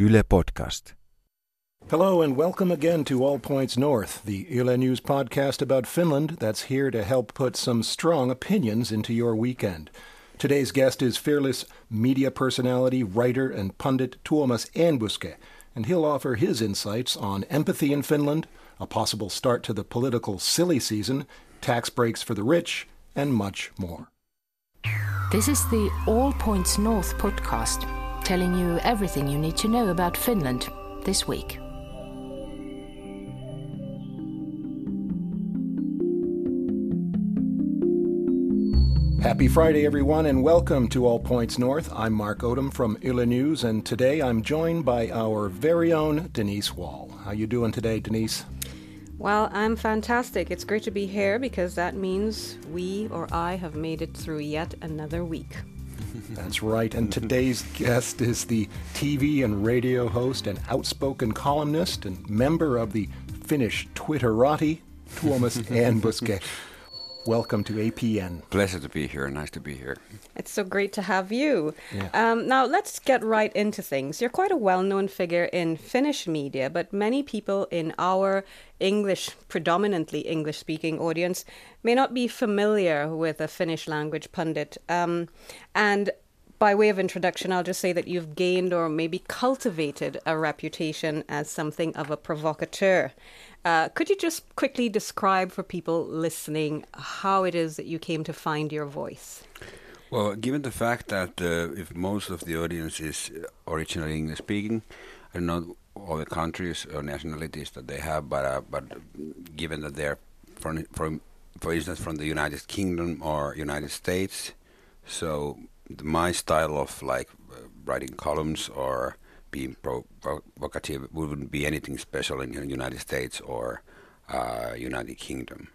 Yle Podcast. Hello and welcome again to All Points North, the Yle News podcast about Finland that's here to help put some strong opinions into your weekend. Today's guest is fearless media personality, writer, and pundit Tuomas Enbuske, and he'll offer his insights on empathy in Finland, a possible start to the political silly season, tax breaks for the rich, and much more. This is the All Points North podcast, telling you everything you need to know about Finland this week. Happy Friday, everyone, and welcome to All Points North. I'm Mark Odom from Yle News, and today I'm joined by our very own Denise Wall. How you doing today, Denise? Well, I'm fantastic. It's great to be here because that means we or I have made it through yet another week. That's right. And today's guest is the TV and radio host and outspoken columnist and member of the Finnish Twitterati, Tuomas Enbuske. Welcome to APN. Pleasure to be here. Nice to be here. It's so great to have you. Yeah. Um, now, let's get right into things. You're quite a well known figure in Finnish media, but many people in our English, predominantly English speaking audience, may not be familiar with a Finnish language pundit. Um, and by way of introduction, I'll just say that you've gained or maybe cultivated a reputation as something of a provocateur. Uh, could you just quickly describe for people listening how it is that you came to find your voice? Well, given the fact that uh, if most of the audience is originally English speaking, I don't know all the countries or nationalities that they have, but uh, but given that they're from, from for instance from the United Kingdom or United States, so my style of like uh, writing columns or being provocative wouldn't be anything special in the United States or uh, United Kingdom.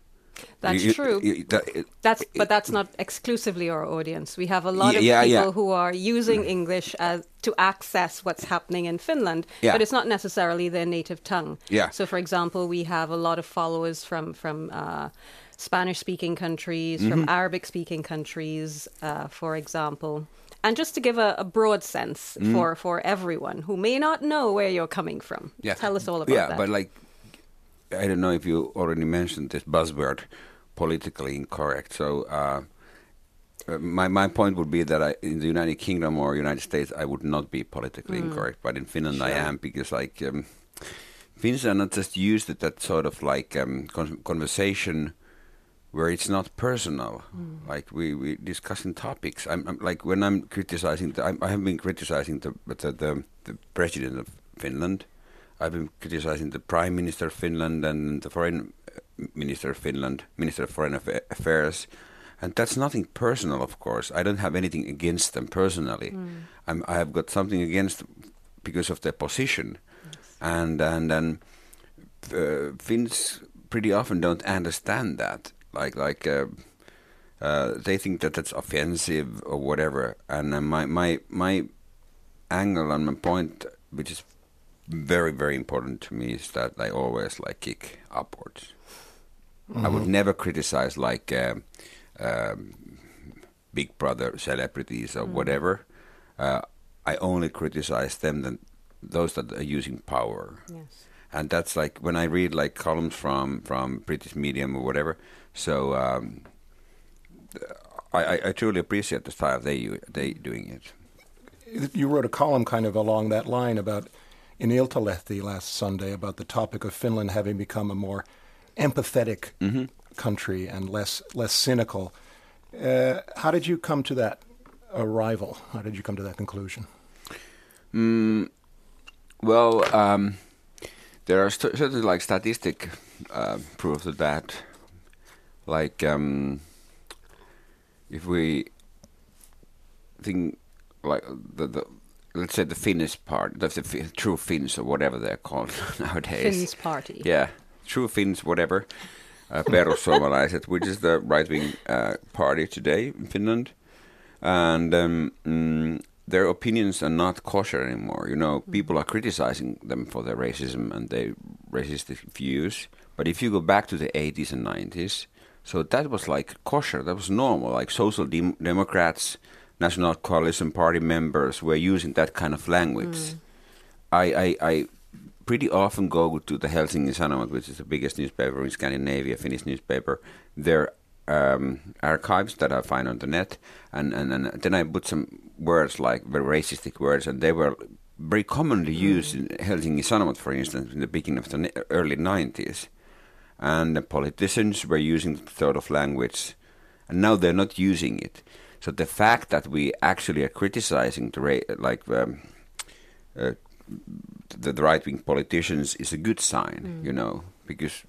That's You- you- true. you- that- it- That's it- but that's not exclusively our audience. We have a lot of people yeah. who are using English as to access what's happening in Finland, Yeah. but it's not necessarily their native tongue. Yeah. So, for example, we have a lot of followers from from uh, Spanish-speaking countries, Mm-hmm. from Arabic-speaking countries, uh, for example. And just to give a, a broad sense Mm. for, for everyone who may not know where you're coming from, tell us all about yeah, that. Yeah, but like, I don't know if you already mentioned this buzzword, politically incorrect. So, uh, uh, my my point would be that I, in the United Kingdom or United States, I would not be politically incorrect, but in Finland, I am because like um, Finns are not just used to that sort of like um, con- conversation where it's not personal. Like we we discussing topics. I'm, I'm like when I'm criticizing. The, I'm, I have been criticizing the, the the the president of Finland. I've been criticizing the prime minister of Finland and the foreign uh, minister of Finland, minister of foreign Affa- affairs. And that's nothing personal, of course. I don't have anything against them personally. I'm, I have got something against because of their position, and and and uh, Finns pretty often don't understand that. Like like uh, uh, they think that that's offensive or whatever. And uh, my my my angle and my point, which is very very important to me, is that I always like kick upwards. I would never criticize like um um, Big Brother celebrities or whatever. Uh, I only criticize them than those that are using power yes. and that's like when I read like columns from from British Medium or whatever. So um, I, I- I truly appreciate the style they they doing it. You wrote a column kind of along that line about in Iltalehti last Sunday about the topic of Finland having become a more empathetic country and less less cynical. Uh, how did you come to that arrival? How did you come to that conclusion? Mm, well, um, there are st- certainly like statistic uh, proof of that. Like um, if we think like the, the let's say the Finnish part, the, the true Finns or whatever they're called nowadays. Finns party. Yeah, true Finns, whatever. Uh, Perussuomalaiset, which is the right-wing uh, party today in Finland, and um, mm, their opinions are not kosher anymore. You know, people are criticizing them for their racism and their racist views. But if you go back to the 80s and 90s, so that was like kosher. That was normal. Like social dem- democrats, National Coalition Party members were using that kind of language. I, I, I pretty often go to the Helsingin Sanomat, which is the biggest newspaper in Scandinavia, Finnish newspaper. Their um, archives that I find on the net, and, and, and then I put some words like very racistic words, and they were very commonly used in Helsingin Sanomat, for instance, in the beginning of the early 90s. And the politicians were using that sort of language, and now they're not using it. So the fact that we actually are criticizing the ra- like um, uh, the, the right wing politicians is a good sign, you know, because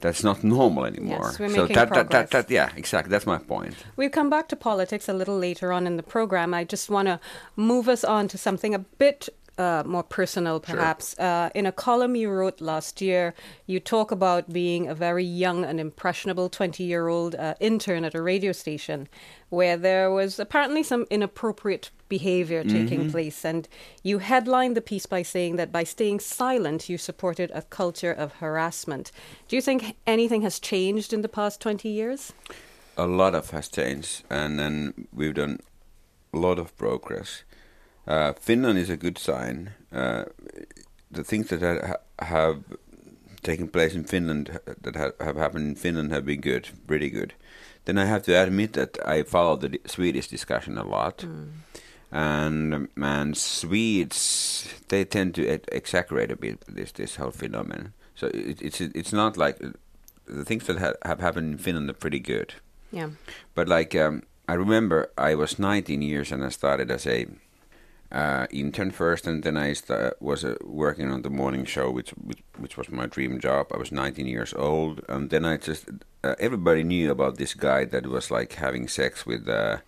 that's not normal anymore. Yes, we're so that, that, that, that, yeah, exactly. That's my point. We'll come back to politics a little later on in the program. I just want to move us on to something a bit uh, more personal, perhaps. Uh, in a column you wrote last year, you talk about being a very young and impressionable 20 year old uh, intern at a radio station where there was apparently some inappropriate behavior taking place. And you headlined the piece by saying that by staying silent, you supported a culture of harassment. Do you think anything has changed in the past 20 years? a lot of has changed, and then we've done a lot of progress. Uh, Finland is a good sign. Uh, the things that ha- have taken place in Finland, that ha- have happened in Finland, have been good, pretty good. Then I have to admit that I follow the di- Swedish discussion a lot, and um, and Swedes they tend to e- exaggerate a bit this this whole phenomenon. So it, it's it's not like the things that ha- have happened in Finland are pretty good. Yeah. But like um, I remember, I was 19 years and I started as a uh, intern first, and then I sta was uh, working on the morning show, which, which which was my dream job. I was 19 years old, and then I just uh, everybody knew about this guy that was like having sex with uh,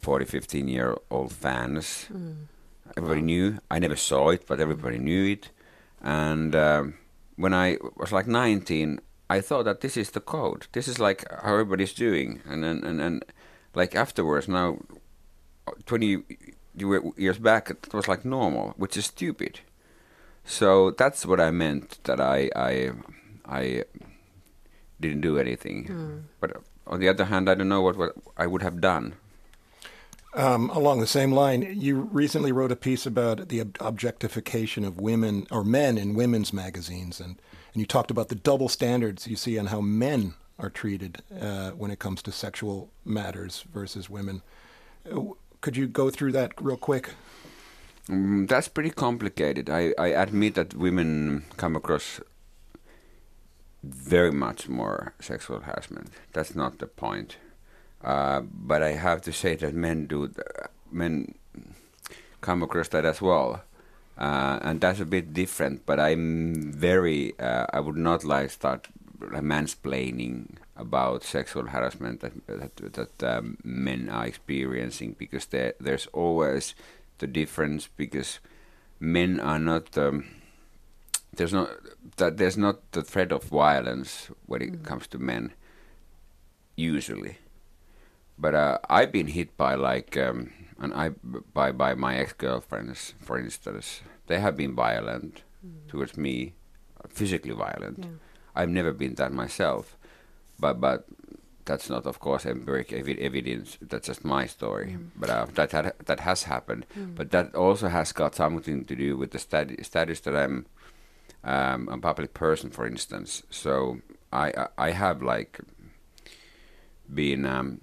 40, 15 year old fans. Everybody knew. I never saw it, but everybody knew it. And um, when I was like 19, I thought that this is the code. This is like how everybody's doing. And then and, and like afterwards, now 20 years back, it was like normal, which is stupid. So that's what I meant that I I I didn't do anything. But on the other hand, I don't know what, what I would have done. Um, along the same line, you recently wrote a piece about the ob- objectification of women or men in women's magazines, and, and you talked about the double standards you see on how men are treated uh, when it comes to sexual matters versus women. Uh, Could you go through that real quick? Mm, that's pretty complicated. I, I admit that women come across very much more sexual harassment. That's not the point. Uh, but I have to say that men do th- men come across that as well, uh, and that's a bit different. But I'm very uh, I would not like start mansplaining about sexual harassment that that, that um, men are experiencing because there there's always the difference because men are not. Um, there's not that there's not the threat of violence when it comes to men usually. But uh, I've been hit by like um, and I by by my ex girlfriends for instance. They have been violent towards me physically violent. I've never been that myself but but that's not of course empiric evi- evidence. That's just my story. But uh, that had, that has happened. But that also has got something to do with the stati- status that I'm um, a public person, for instance. So I I, I have like been um,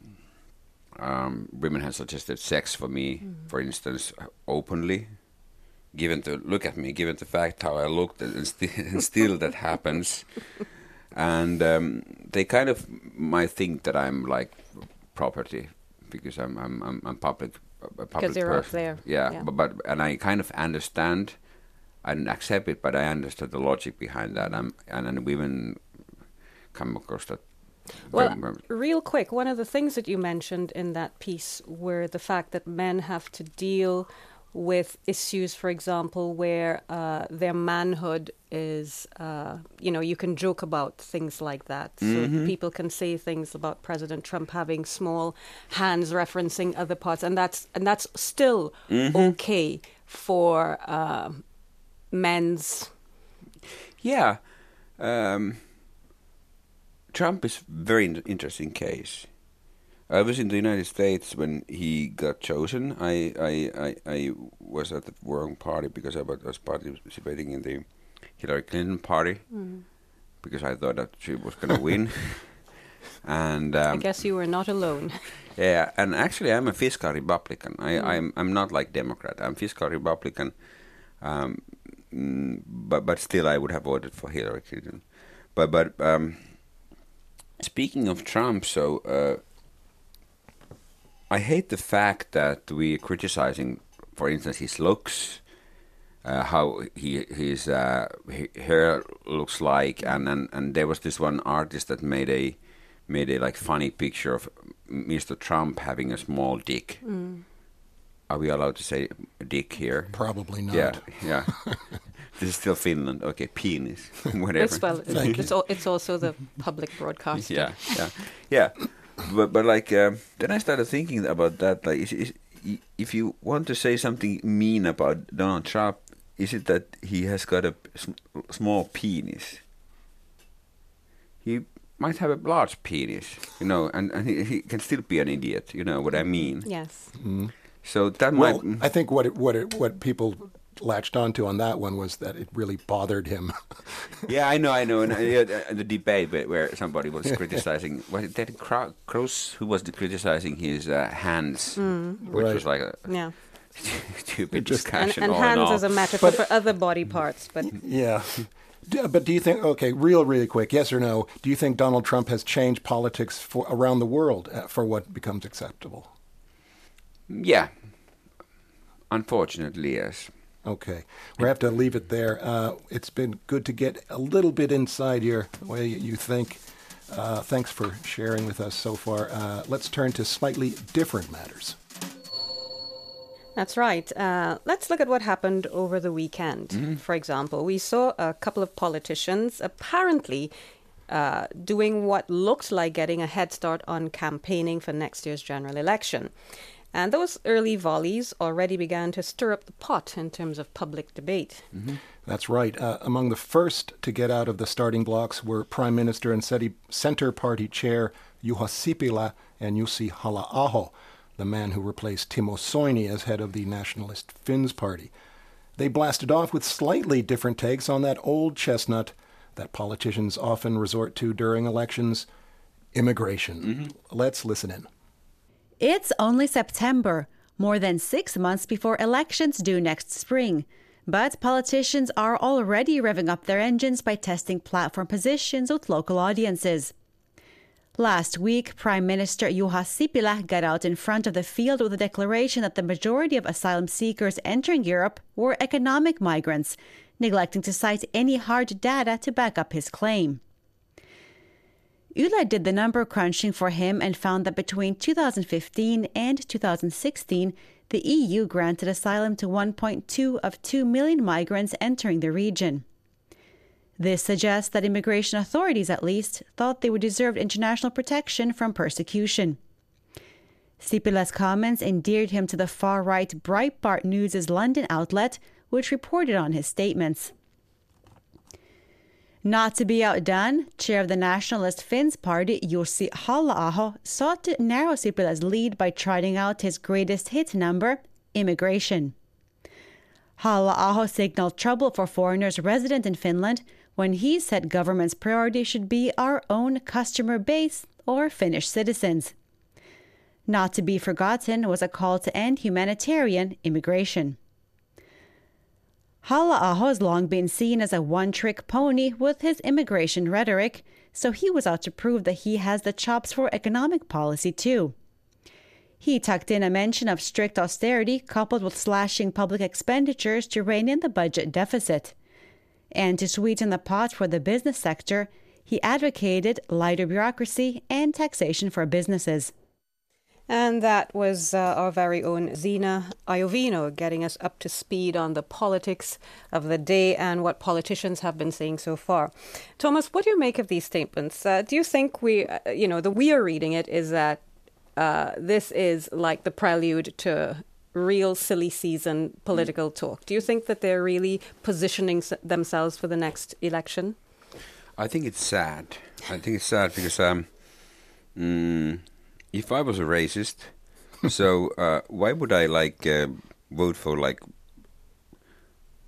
um, women have suggested sex for me, for instance, openly. Given to look at me, given the fact how I looked, and, sti- and still that happens, and um, they kind of might think that I'm like property because I'm I'm I'm, I'm public. A public you're person. there, Yeah, yeah. But, but and I kind of understand. I didn't accept it, but I understood the logic behind that. Um, and and women come across that. Well, very- very- real quick, one of the things that you mentioned in that piece were the fact that men have to deal with issues, for example, where uh, their manhood is, uh, you know, you can joke about things like that. So people can say things about President Trump having small hands, referencing other parts, and that's and that's still okay for uh, men's. Yeah, um, Trump is very interesting case. I was in the United States when he got chosen. I I, I, I was at the wrong party because I was participating in the Hillary Clinton party Mm. because I thought that she was going to win. And um, I guess you were not alone. yeah, and actually, I'm a fiscal Republican. I, Mm. I'm I'm not like Democrat. I'm fiscal Republican, um, mm, but but still, I would have voted for Hillary Clinton. But but um, speaking of Trump, so uh, I hate the fact that we are criticizing, for instance, his looks. Uh, how he his uh, hair looks like, and, and and there was this one artist that made a made a like funny picture of Mr. Trump having a small dick. Mm. Are we allowed to say dick here? Probably not. Yeah, yeah. this is still Finland. Okay, penis, whatever. It's well, Thank it's, al- it's also the public broadcast. yeah, yeah, yeah. But but like um, then I started thinking about that. Like, is, is, if you want to say something mean about Donald Trump, is it that he has got a sm- small penis? He might have a large penis, you know, and, and he, he can still be an idiot. You know what I mean? Yes. So that Well, might. I think what it, what it, what people latched onto on that one was that it really bothered him. Yeah, I know, I know. And uh, the debate where, where somebody was criticizing was it Ted Kra- Cruz who was criticizing his uh, hands, which was like a Mm. Yeah. stupid just- And, discussion. and all in hands all. as a metaphor But- for other body parts, but yeah. But do you think, okay, real, really quick, yes or no, do you think Donald Trump has changed politics for around the world uh, for what becomes acceptable? Yeah, unfortunately, yes. Okay. We have to leave it there. Uh, it's been good to get a little bit inside your way you think. Uh, thanks for sharing with us so far. Uh, let's turn to slightly different matters. That's right. Uh, let's look at what happened over the weekend. For example, we saw a couple of politicians apparently uh, doing what looked like getting a head start on campaigning for next year's general election. And those early volleys already began to stir up the pot in terms of public debate. That's right. Uh, among the first to get out of the starting blocks were Prime Minister and SETI Center Party Chair Juha Sipilä and Jussi Halla-aho, the man who replaced Timo Soini as head of the Nationalist Finns Party. They blasted off with slightly different takes on that old chestnut that politicians often resort to during elections immigration. Let's listen in. It's only September, more than six months before elections due next spring. But politicians are already revving up their engines by testing platform positions with local audiences. Last week, Prime Minister Juha Sipilä got out in front of the field with a declaration that the majority of asylum seekers entering Europe were economic migrants, neglecting to cite any hard data to back up his claim. Yle did the number crunching for him and found that between 2015 and 2016, the EU granted asylum to 1.2 of 2 million migrants entering the region. This suggests that immigration authorities, at least, thought they would deserve international protection from persecution. Sipilä's comments endeared him to the far right Breitbart News' London outlet, which reported on his statements. Not to be outdone, chair of the Nationalist Finns Party, Jussi Halla-aho, sought to narrow Sipilä's lead by trotting out his greatest hit number, immigration. Halla-aho signaled trouble for foreigners resident in Finland when he said government's priority should be our own customer base or Finnish citizens. Not to be forgotten was a call to end humanitarian immigration. Halla-aho has long been seen as a one-trick pony with his immigration rhetoric, so he was out to prove that he has the chops for economic policy too. He tucked in a mention of strict austerity coupled with slashing public expenditures to rein in the budget deficit. And to sweeten the pot for the business sector, he advocated lighter bureaucracy and taxation for businesses. And that was uh, our very own Zena Iovino getting us up to speed on the politics of the day and what politicians have been saying so far. Thomas, what do you make of these statements? Uh, do you think we, uh, you know, the we are reading it is that uh, this is like the prelude to real silly season political talk? Do you think that they're really positioning themselves for the next election? I think it's sad. I think it's sad because um, mm, if I was a racist, so uh, why would I like uh, vote for like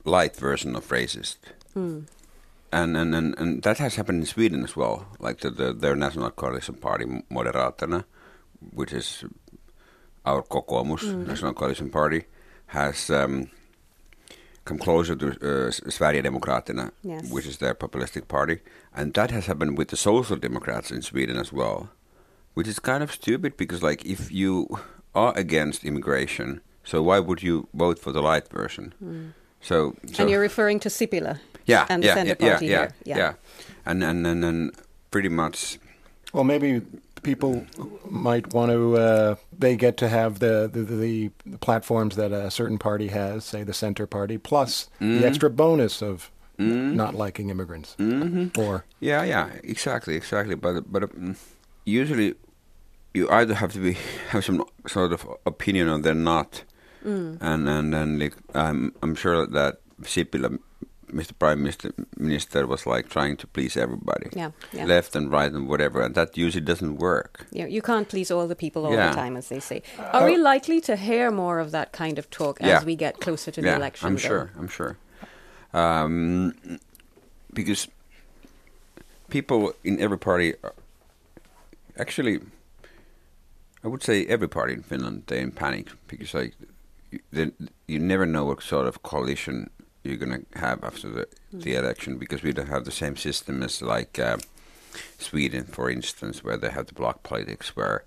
light version of racist? Hmm. And, and and and that has happened in Sweden as well. Like the, the their national coalition party, Moderaterna, which is our Kokoomus national coalition party, has um, come closer to uh, Sverigedemokraterna, Yes. which is their populistic party, and that has happened with the Social Democrats in Sweden as well, which is kind of stupid because, like, if you are against immigration, so why would you vote for the light version? So, so and you're referring to Sipilä yeah, and the yeah, Centre yeah, Party yeah, here. yeah, yeah, and and and, and pretty much, Well, maybe people might want to. Uh, they get to have the, the the platforms that a certain party has, say the Center Party, plus the extra bonus of not liking immigrants, mm-hmm. or yeah, yeah, exactly, exactly. But but um, usually, you either have to be have some sort of opinion or they're not, and and and like, I'm I'm sure that Sipilä, Mr. Prime Minister, Minister was like trying to please everybody, Yeah, yeah. left and right and whatever, and that usually doesn't work. You, you can't please all the people all Yeah. the time, as they say. Are we likely to hear more of that kind of talk Yeah. as we get closer to the yeah, election? I'm though? sure. I'm sure. Um, because people in every party, are, actually, I would say every party in Finland, they're in panic because like you, then you never know what sort of coalition you're gonna have after the the election because we don't have the same system as like uh, Sweden, for instance, where they have the block politics where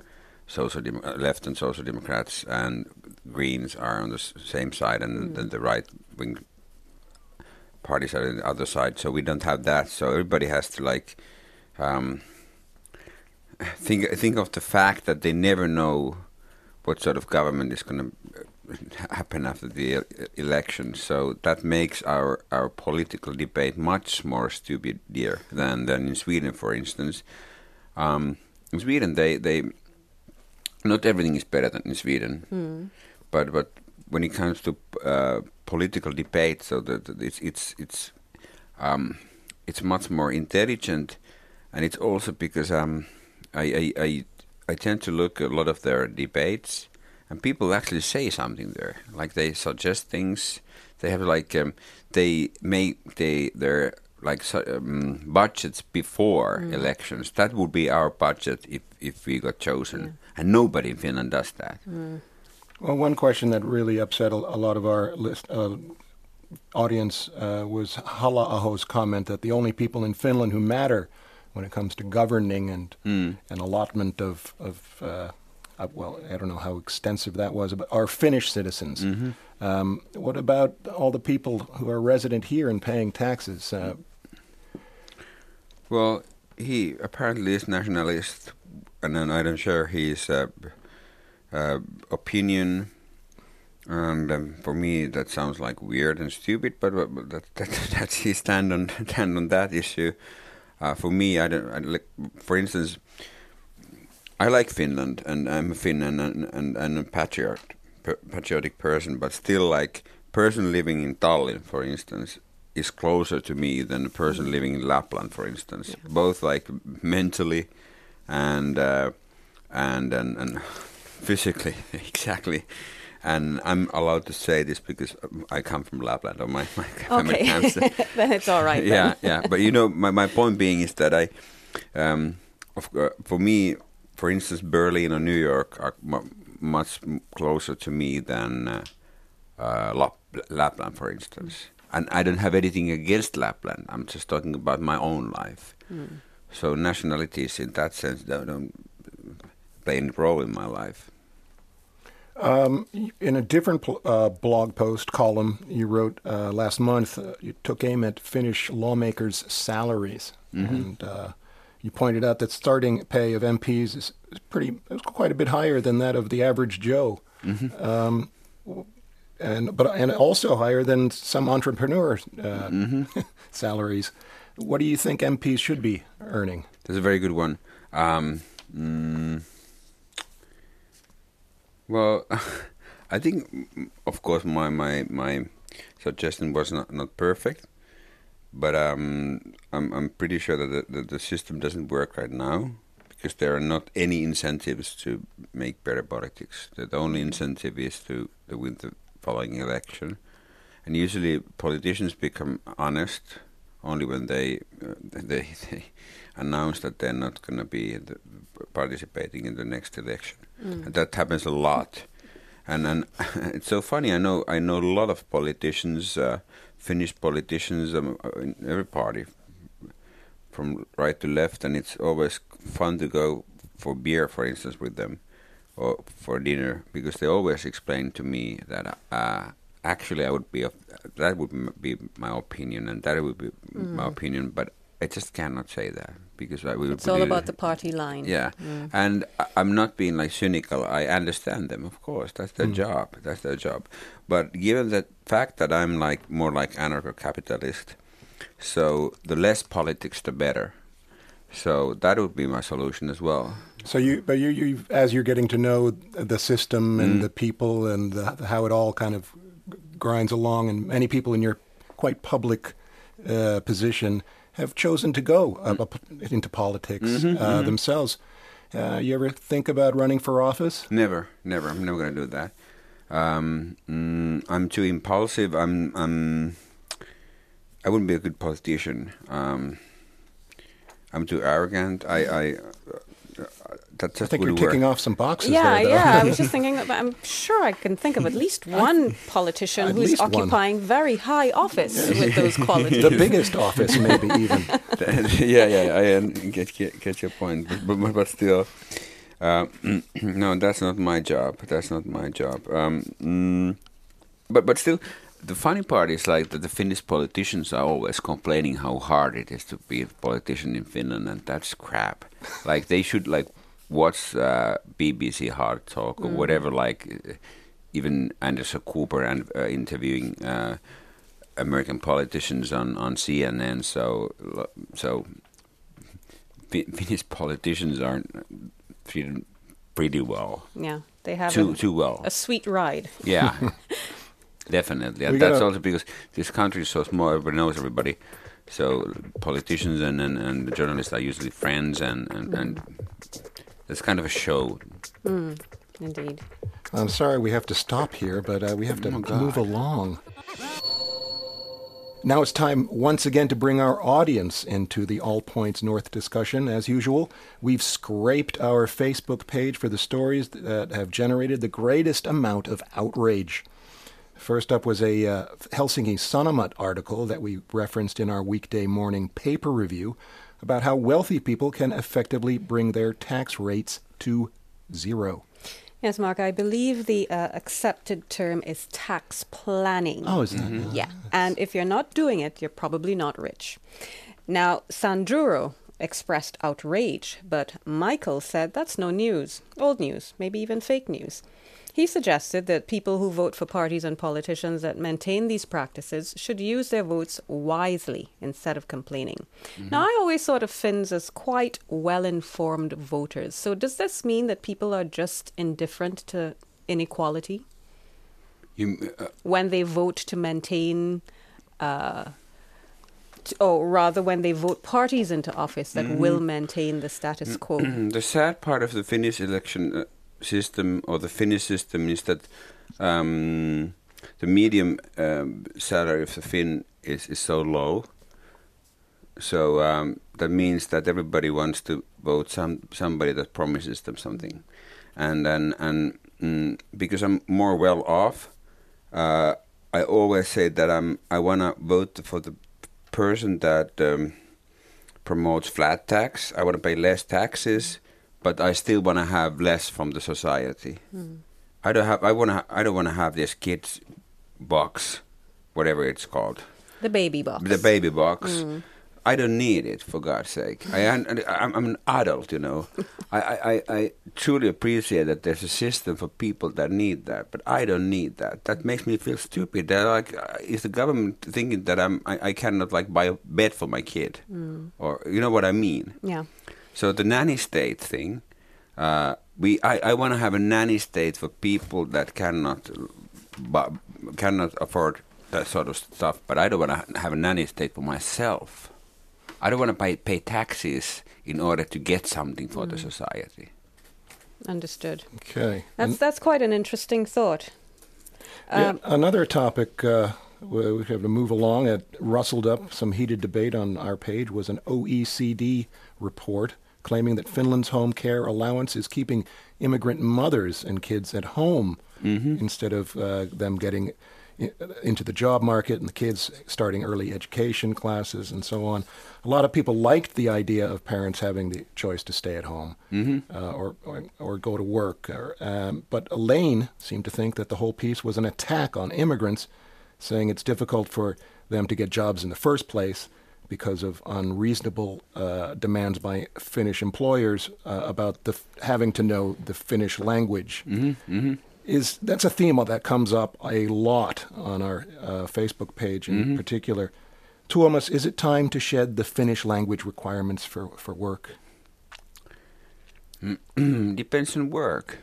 social dem- uh, left and social democrats and Greens are on the s- same side, and then the right wing parties are on the other side. So we don't have that. So everybody has to like um, think think of the fact that they never know what sort of government is going to happen after the election. So that makes our our political debate much more stupid here than than in Sweden, for instance. Um, in Sweden, they they not everything is better than in Sweden, but but when it comes to uh, political debate, so that it's it's it's um, it's much more intelligent, and it's also because um, I, I I I tend to look at a lot of their debates, and people actually say something there, like they suggest things. They have like um, they make they their like so, um, budgets before elections. That would be our budget if if we got chosen, and nobody in Finland does that. Well, one question that really upset a, a lot of our list, uh, audience uh, was Halla-aho's comment that the only people in Finland who matter when it comes to governing and an allotment of, of uh, uh, well, I don't know how extensive that was, but are Finnish citizens. Um, what about all the people who are resident here and paying taxes? Uh, Well, he apparently is nationalist, and then I don't share his uh, uh, opinion. And um, for me, that sounds like weird and stupid, but, but but that, that, that's his stand on stand on that issue. Uh, for me, I don't. I, like, for instance, I like Finland, and I'm a Finn and and, and, a patriot, patriotic person, but still, like person living in Tallinn, for instance, is closer to me than a person living in Lapland, for instance. Both like mentally and uh, and and, and physically, exactly. And I'm allowed to say this because I come from Lapland, or my, my family Okay, comes. then it's all right. yeah, yeah. But you know, my, my point being is that I, um, of, uh, for me, for instance, Berlin or New York are mu- much closer to me than uh, uh, Lap- Lapland, for instance. And I don't have anything against Lapland. I'm just talking about my own life. So nationalities, in that sense, don't, don't play any role in my life. Um, in a different uh, blog post column you wrote uh, last month, uh, you took aim at Finnish lawmakers' salaries, and uh, you pointed out that starting pay of MPs is, is pretty, is quite a bit higher than that of the average Joe, um, and but and also higher than some entrepreneur uh, salaries. What do you think MPs should be earning? That's a very good one. Um, mm, well, I think, of course, my my, my suggestion was not, not perfect, but um, I'm I'm pretty sure that the, the, system doesn't work right now because there are not any incentives to make better politics. The, only incentive is to, to win the following election, and usually politicians become honest only when they uh, they, they announce that they're not going to be participating in the next election. Mm. That happens a lot. And and it's so funny. I know I know a lot of politicians, uh, Finnish politicians um, in every party, from right to left, and it's always fun to go for beer, for instance, with them, or for dinner, because they always explain to me that uh, actually I would be that would be my opinion, and that would be my opinion, but I just cannot say that because I will. It's all about the party line. Yeah, mm. and I- I'm not being like cynical. I understand them, of course. That's their mm. job. That's their job. But given the fact that I'm like more like anarcho-capitalist, so the less politics, the better. So that would be my solution as well. So you, but you, you, as you're getting to know the system and mm. the people and the, how it all kind of grinds along, and many people in your quite public uh, position have chosen to go up, up into politics uh, themselves. Uh, you ever think about running for office? Never, never. I'm never going to do that. Um, mm, I'm too impulsive. I'm, I'm. I wouldn't be a good politician. Um, I'm too arrogant. I, I. That I just think you're wouldn't work. ticking off some boxes Yeah, there. though. yeah. I was just thinking, that I'm sure I can think of at least one politician who's least one. occupying very high office with those qualities. the biggest office, maybe even. yeah, yeah, I uh, get, get get your point, but but, but still, uh, no, that's not my job. That's not my job. Um, mm, but but still, the funny part is like that the Finnish politicians are always complaining how hard it is to be a politician in Finland, and that's crap. like they should like watch uh, BBC Hard Talk or whatever. Like uh, even Anderson Cooper and uh, interviewing. Uh, American politicians on, on CNN. So so Finnish politicians aren't treated pretty well, Yeah, they have too a, too well. a sweet ride. Yeah, definitely. And We that's also because this country is so small. Everybody knows everybody. So politicians and, and, and the journalists are usually friends, and, and, and it's kind of a show. Indeed. I'm sorry we have to stop here, but uh, we have to Oh, move along. Now it's time once again to bring our audience into the All Points North discussion. As usual, we've scraped our Facebook page for the stories that have generated the greatest amount of outrage. First up was a uh, Helsinki Sanomat article that we referenced in our weekday morning paper review about how wealthy people can effectively bring their tax rates to zero. Yes, Mark, I believe the uh, accepted term is tax planning. Oh, is that? Yeah. And if you're not doing it, you're probably not rich. Now, Sanduro expressed outrage, but Michael said that's no news. Old news, maybe even fake news. He suggested that people who vote for parties and politicians that maintain these practices should use their votes wisely instead of complaining. Now, I always thought of Finns as quite well informed voters. So, does this mean that people are just indifferent to inequality? You, uh, when they vote to maintain, uh, or rather, when they vote parties into office that will maintain the status quo. the sad part of the Finnish election uh, system or the Finnish system is that um, the medium um, salary of the Finn is, is so low. So um, that means that everybody wants to vote some somebody that promises them something, and then and mm, because I'm more well off, uh, I always say that I'm I wanna vote for the person that um, promotes flat tax. I want to pay less taxes, but I still want to have less from the society. Hmm. I don't have. I want to. I don't want to have this kids box, whatever it's called, The baby box. the baby box. Hmm. I don't need it for God's sake. I, am I'm, I'm an adult, you know. I, I, I- truly appreciate that there's a system for people that need that, but I don't need that. That makes me feel stupid. They're like, uh, is the government thinking that I'm I, I cannot like buy a bed for my kid, hmm. or you know what I mean? Yeah. So the nanny state thing, uh, we I, I want to have a nanny state for people that cannot bu- cannot afford that sort of stuff. But I don't want to have a nanny state for myself. I don't want to pay pay taxes in order to get something for the society. Understood. Okay. That's that's quite an interesting thought. Yeah, Um, another topic uh, we we have to move along. It rustled up some heated debate on our page was an OECD report claiming that Finland's home care allowance is keeping immigrant mothers and kids at home instead of uh, them getting into the job market and the kids starting early education classes and so on. A lot of people liked the idea of parents having the choice to stay at home uh, or, or or go to work. Or, um, but Elaine seemed to think that the whole piece was an attack on immigrants, saying it's difficult for them to get jobs in the first place because of unreasonable uh, demands by Finnish employers uh, about the f- having to know the Finnish language. Is that's a theme that comes up a lot on our uh, Facebook page in particular. Tuomas, is it time to shed the Finnish language requirements for, for work? Depends on work.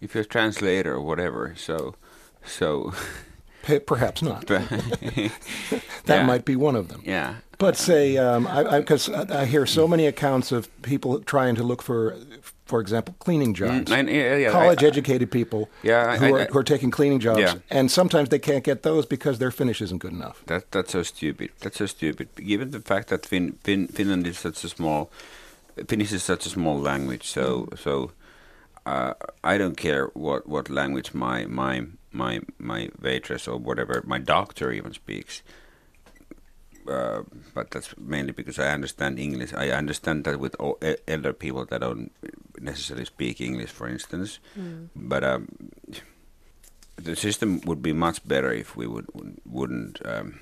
If you're a translator or whatever, so so Perhaps not. That Yeah. might be one of them. yeah. But say, um, I, because I, I hear so many accounts of people trying to look for, for example, cleaning jobs. Mm, I- yeah, College-educated people Yeah, who, are, who are taking cleaning jobs, Yeah. and sometimes they can't get those because their Finnish isn't good enough. That that's so stupid. That's so stupid. Given the fact that fin, fin, Finland is such a small, Finnish is such a small language, so so uh, I don't care what, what language my my my my waitress or whatever my doctor even speaks. Uh, but that's mainly because I understand English. I understand that with all e- elder people that don't necessarily speak English, for instance. But um, the system would be much better if we would wouldn't um,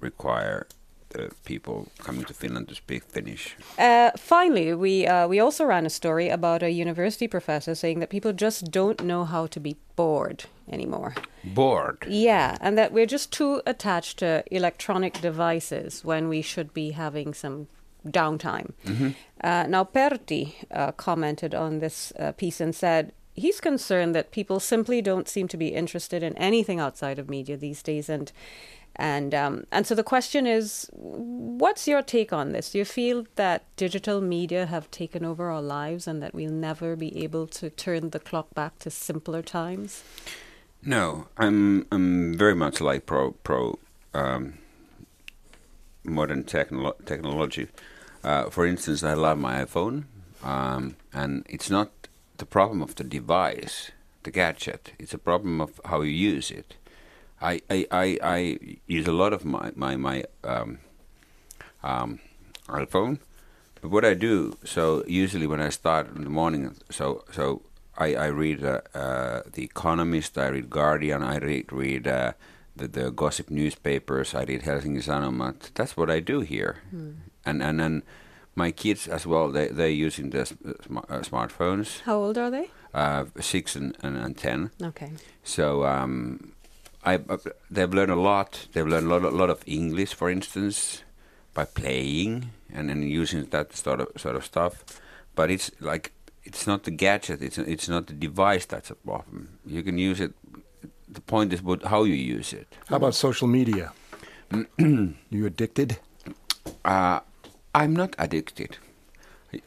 require the people coming to Finland to speak Finnish. Uh, finally, we uh, we also ran a story about a university professor saying that people just don't know how to be bored anymore. Bored. Yeah, and that we're just too attached to electronic devices when we should be having some downtime. Uh, now, Pertti uh, commented on this uh, piece and said he's concerned that people simply don't seem to be interested in anything outside of media these days, and and um, and so the question is, what's your take on this? Do you feel that digital media have taken over our lives and that we'll never be able to turn the clock back to simpler times? No, I'm I'm very much like pro pro um, modern technolo- technology. Uh, for instance, I love my iPhone, um, and it's not the problem of the device, the gadget. It's a problem of how you use it. I I, I, I use a lot of my my my um, um, iPhone. But what I do, so usually when I start in the morning, so so I, I read uh, uh, the Economist, I read Guardian, I read read uh, the the gossip newspapers, I read Helsingin Sanomat. That's what I do here, and and then my kids as well. They they're using the uh, uh, smartphones, How old are they? uh, six and, and, and ten. Okay. So um, I, uh, they've learned a lot. They've learned a lot, a lot of English, for instance, by playing and, and using that sort of sort of stuff. But it's like it's not the gadget. It's it's not the device that's a problem. You can use it. The point is what how you use it. How about social media? you addicted? Uh, I'm not addicted.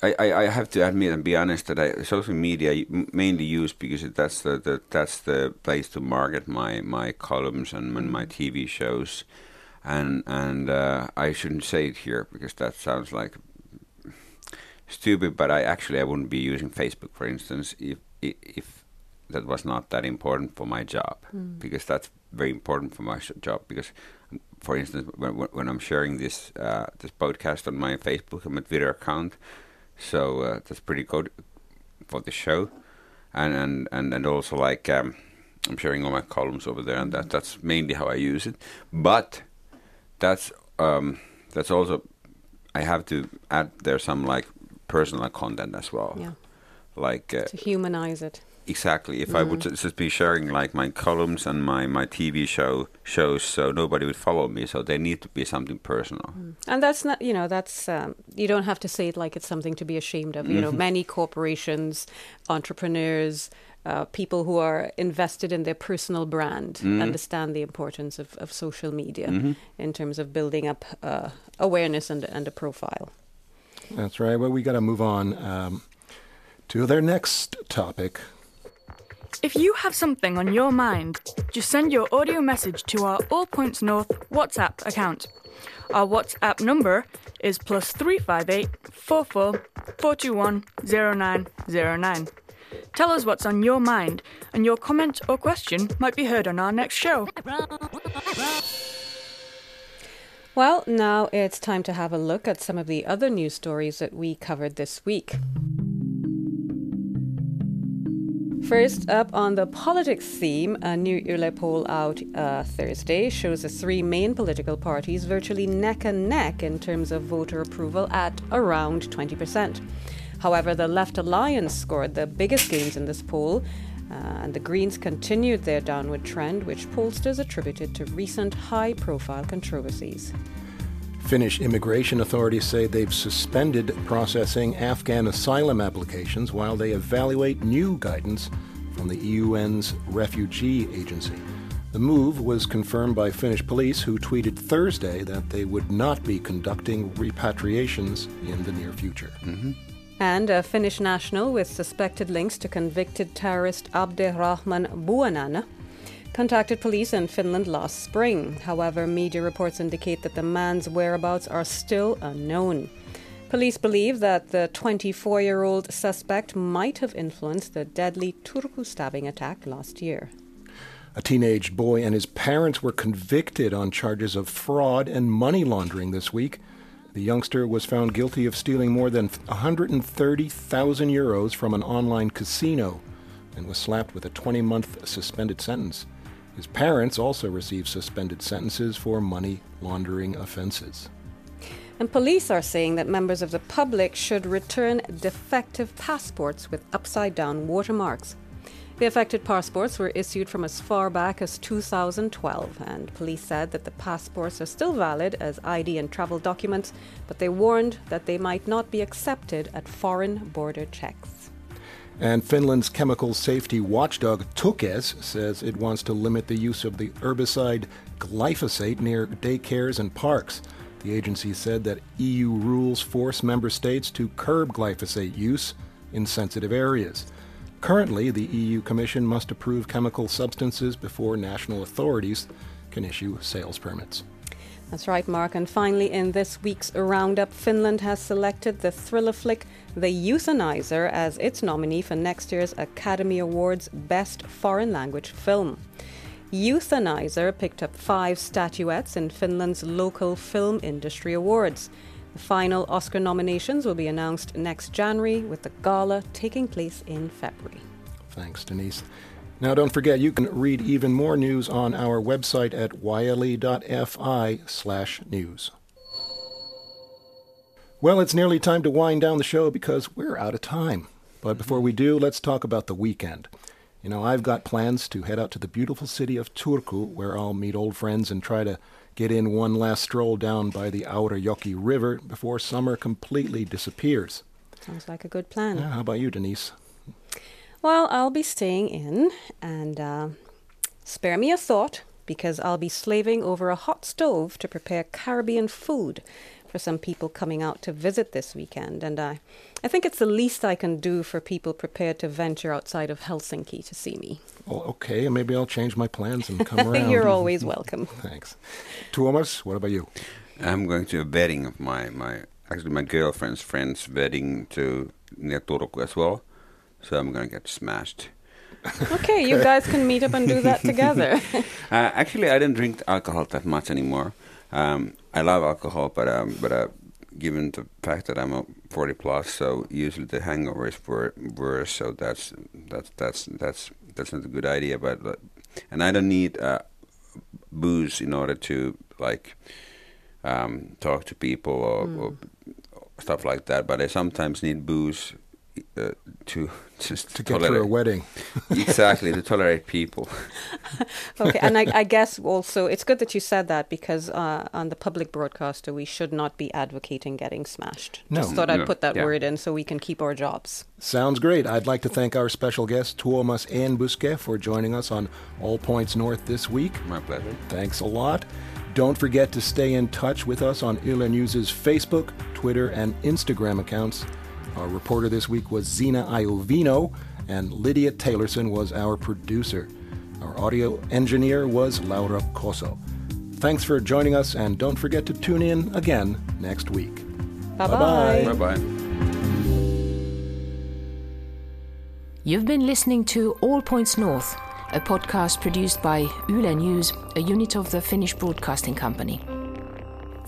I, I, I have to admit and be honest that I social media mainly use because that's the, the that's the place to market my, my columns and, and my TV shows, and and uh, I shouldn't say it here because that sounds like stupid. But I actually I wouldn't be using Facebook, for instance, if if that was not that important for my job. Because that's very important for my job because for instance when, when- when I'm sharing this uh, this podcast on my Facebook and my Twitter account so uh, that's pretty good for the show and and and, and also like um, I'm sharing all my columns over there and that that's mainly how I use it but that's um, that's also I have to add there some like personal content as well Yeah. like uh, To humanize it. Exactly. If I would just be sharing like my columns and my, my TV show shows, so nobody would follow me. So they need to be something personal. And that's not, you know, that's, um, you don't have to say it like it's something to be ashamed of. You know, many corporations, entrepreneurs, uh, people who are invested in their personal brand understand the importance of, of social media in terms of building up uh, awareness and, and a profile. That's right. Well, we got to move on um, to their next topic. If you have something on your mind, just send your audio message to our All Points North WhatsApp account. Our WhatsApp number is plus 358 44 421 0909. Tell us what's on your mind, and your comment or question might be heard on our next show. Well, now it's time to have a look at some of the other news stories that we covered this week. First up on the politics theme, a new Yle poll out uh, Thursday shows the three main political parties virtually neck and neck in terms of voter approval at around 20%. However, the Left Alliance scored the biggest gains in this poll, uh, and the Greens continued their downward trend, which pollsters attributed to recent high profile controversies. Finnish immigration authorities say they've suspended processing Afghan asylum applications while they evaluate new guidance from the UN's refugee agency. The move was confirmed by Finnish police, who tweeted Thursday that they would not be conducting repatriations in the near future. Mm-hmm. And a Finnish national with suspected links to convicted terrorist Abderrahman Bouanane contacted police in Finland last spring. However, media reports indicate that the man's whereabouts are still unknown. Police believe that the 24 year old suspect might have influenced the deadly Turku stabbing attack last year. A teenage boy and his parents were convicted on charges of fraud and money laundering this week. The youngster was found guilty of stealing more than 130,000 euros from an online casino and was slapped with a 20 month suspended sentence. His parents also received suspended sentences for money laundering offenses. And police are saying that members of the public should return defective passports with upside down watermarks. The affected passports were issued from as far back as 2012, and police said that the passports are still valid as ID and travel documents, but they warned that they might not be accepted at foreign border checks. And Finland's chemical safety watchdog Tukes says it wants to limit the use of the herbicide glyphosate near daycares and parks. The agency said that EU rules force member states to curb glyphosate use in sensitive areas. Currently, the EU Commission must approve chemical substances before national authorities can issue sales permits. That's right, Mark. And finally, in this week's roundup, Finland has selected the thriller flick The Euthanizer as its nominee for next year's Academy Awards Best Foreign Language Film. Euthanizer picked up five statuettes in Finland's local film industry awards. The final Oscar nominations will be announced next January, with the gala taking place in February. Thanks, Denise. Now, don't forget, you can read even more news on our website at yle.fi slash news. Well, it's nearly time to wind down the show because we're out of time. But before we do, let's talk about the weekend. You know, I've got plans to head out to the beautiful city of Turku, where I'll meet old friends and try to get in one last stroll down by the Aurajoki River before summer completely disappears. Sounds like a good plan. Yeah, how about you, Denise? Well, I'll be staying in, and uh, spare me a thought because I'll be slaving over a hot stove to prepare Caribbean food for some people coming out to visit this weekend. And I, I think it's the least I can do for people prepared to venture outside of Helsinki to see me. Well, okay, maybe I'll change my plans and come around. You're always welcome. Thanks. Tuomas, what about you? I'm going to a wedding of my, my actually my girlfriend's friend's wedding to near Turku as well. So I'm going to get smashed. okay, you guys can meet up and do that together. uh, actually, I don't drink alcohol that much anymore. Um, I love alcohol, but um, but uh, given the fact that I'm a 40 plus, so usually the hangover is worse. So that's that's that's that's that's not a good idea. But, but and I don't need uh, booze in order to like um, talk to people or, mm. or, stuff like that. But I sometimes need booze uh, to just to get tolerate. through a wedding. exactly to tolerate people. okay, and I, I, guess also it's good that you said that because uh, on the public broadcaster we should not be advocating getting smashed. No, just thought no. I'd put that yeah. word in so we can keep our jobs. Sounds great. I'd like to thank our special guest Tuomas Enbuske for joining us on All Points North this week. My pleasure. Thanks a lot. Don't forget to stay in touch with us on Yle News' Facebook, Twitter, and Instagram accounts. Our reporter this week was Zena Iovino, and Lydia Taylorson was our producer. Our audio engineer was Laura Coso. Thanks for joining us, and don't forget to tune in again next week. Bye-bye. Bye bye. You've been listening to All Points North, a podcast produced by Yle News, a unit of the Finnish Broadcasting Company.